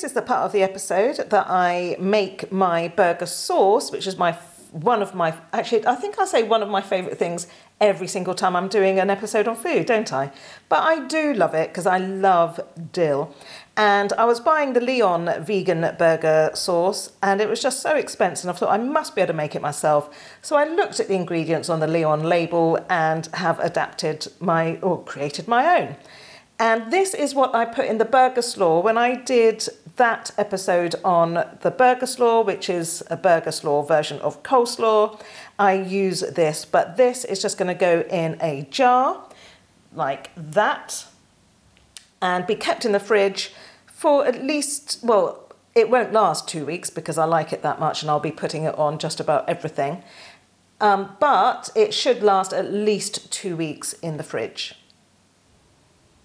this is the part of the episode that I make my burger sauce, which is my one of my actually I think I say one of my favorite things every single time I'm doing an episode on food, don't I? But I do love it because I love dill. And I was buying the Leon vegan burger sauce and it was just so expensive. I thought I must be able to make it myself. So I looked at the ingredients on the Leon label and have adapted my or created my own. And this is what I put in the burger slaw when I did that episode on the burger slaw, which is a burger slaw version of coleslaw. I use this, but this is just going to go in a jar like that and be kept in the fridge for at least, well, it won't last two weeks because I like it that much and I'll be putting it on just about everything. Um, but it should last at least two weeks in the fridge.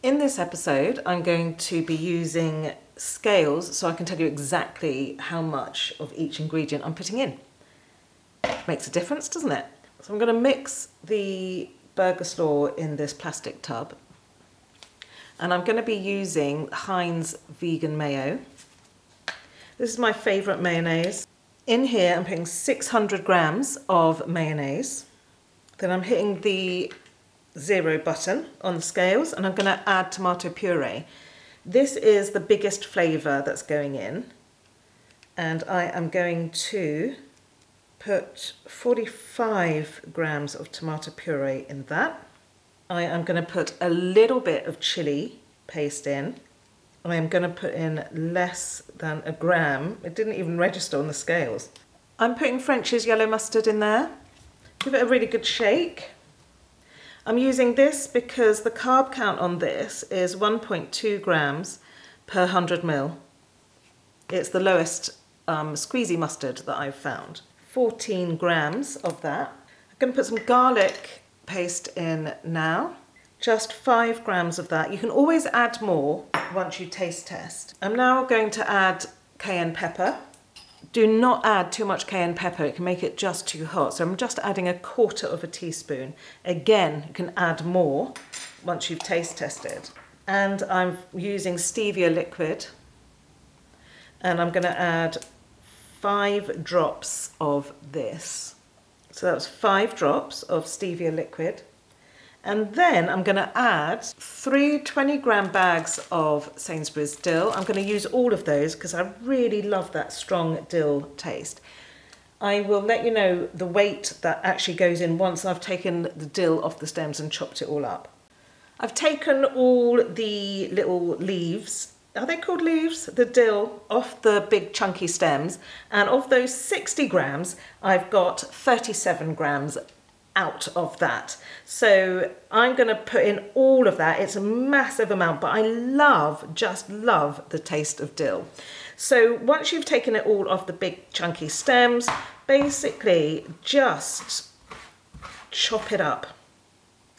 In this episode, I'm going to be using scales so I can tell you exactly how much of each ingredient I'm putting in. Makes a difference, doesn't it? So I'm going to mix the burger slaw in this plastic tub. And I'm going to be using Heinz vegan mayo. This is my favourite mayonnaise. In here, I'm putting 600 grams of mayonnaise. Then I'm hitting the zero button on the scales and I'm going to add tomato puree. This is the biggest flavour that's going in and I am going to put 45 grams of tomato puree in that. I am going to put a little bit of chili paste in. I am going to put in less than a gram. It didn't even register on the scales. I'm putting French's yellow mustard in there. Give it a really good shake. I'm using this because the carb count on this is 1.2 grams per 100 ml. It's the lowest um, squeezy mustard that I've found. 14 grams of that. I'm going to put some garlic paste in now. Just 5 grams of that. You can always add more once you taste test. I'm now going to add cayenne pepper do not add too much cayenne pepper, it can make it just too hot. So I'm just adding a quarter of a teaspoon. Again, you can add more once you've taste tested. And I'm using stevia liquid. And I'm going to add five drops of this. So that's five drops of stevia liquid. And then I'm going to add three 20 gram bags of Sainsbury's dill. I'm going to use all of those because I really love that strong dill taste. I will let you know the weight that actually goes in once I've taken the dill off the stems and chopped it all up. I've taken all the little leaves, are they called leaves? The dill off the big chunky stems. And of those 60 grams, I've got 37 grams out of that. So I'm going to put in all of that. It's a massive amount, but I love, just love the taste of dill. So once you've taken it all off the big chunky stems, basically just chop it up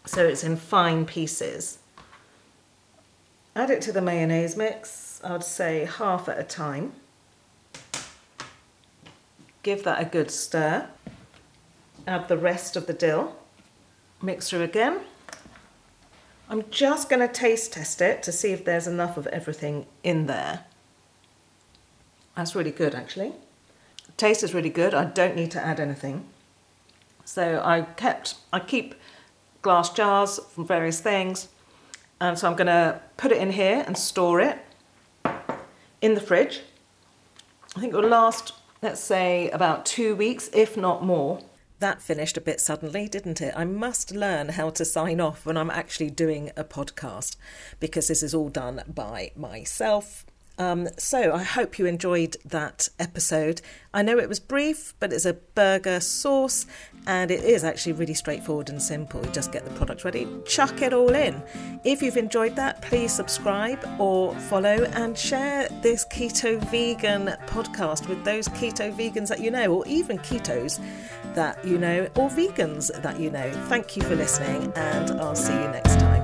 so it's in fine pieces. Add it to the mayonnaise mix, I'd say half at a time. Give that a good stir add the rest of the dill, mix through again. I'm just going to taste test it to see if there's enough of everything in there. That's really good actually. The taste is really good. I don't need to add anything. So I kept, I keep glass jars from various things. And so I'm going to put it in here and store it in the fridge. I think it will last, let's say, about two weeks, if not more. That finished a bit suddenly, didn't it? I must learn how to sign off when I'm actually doing a podcast because this is all done by myself. Um, so I hope you enjoyed that episode. I know it was brief, but it's a burger sauce and it is actually really straightforward and simple. You just get the product ready, chuck it all in. If you've enjoyed that, please subscribe or follow and share this keto vegan podcast with those keto vegans that you know, or even ketos that you know or vegans that you know. Thank you for listening, and I'll see you next time.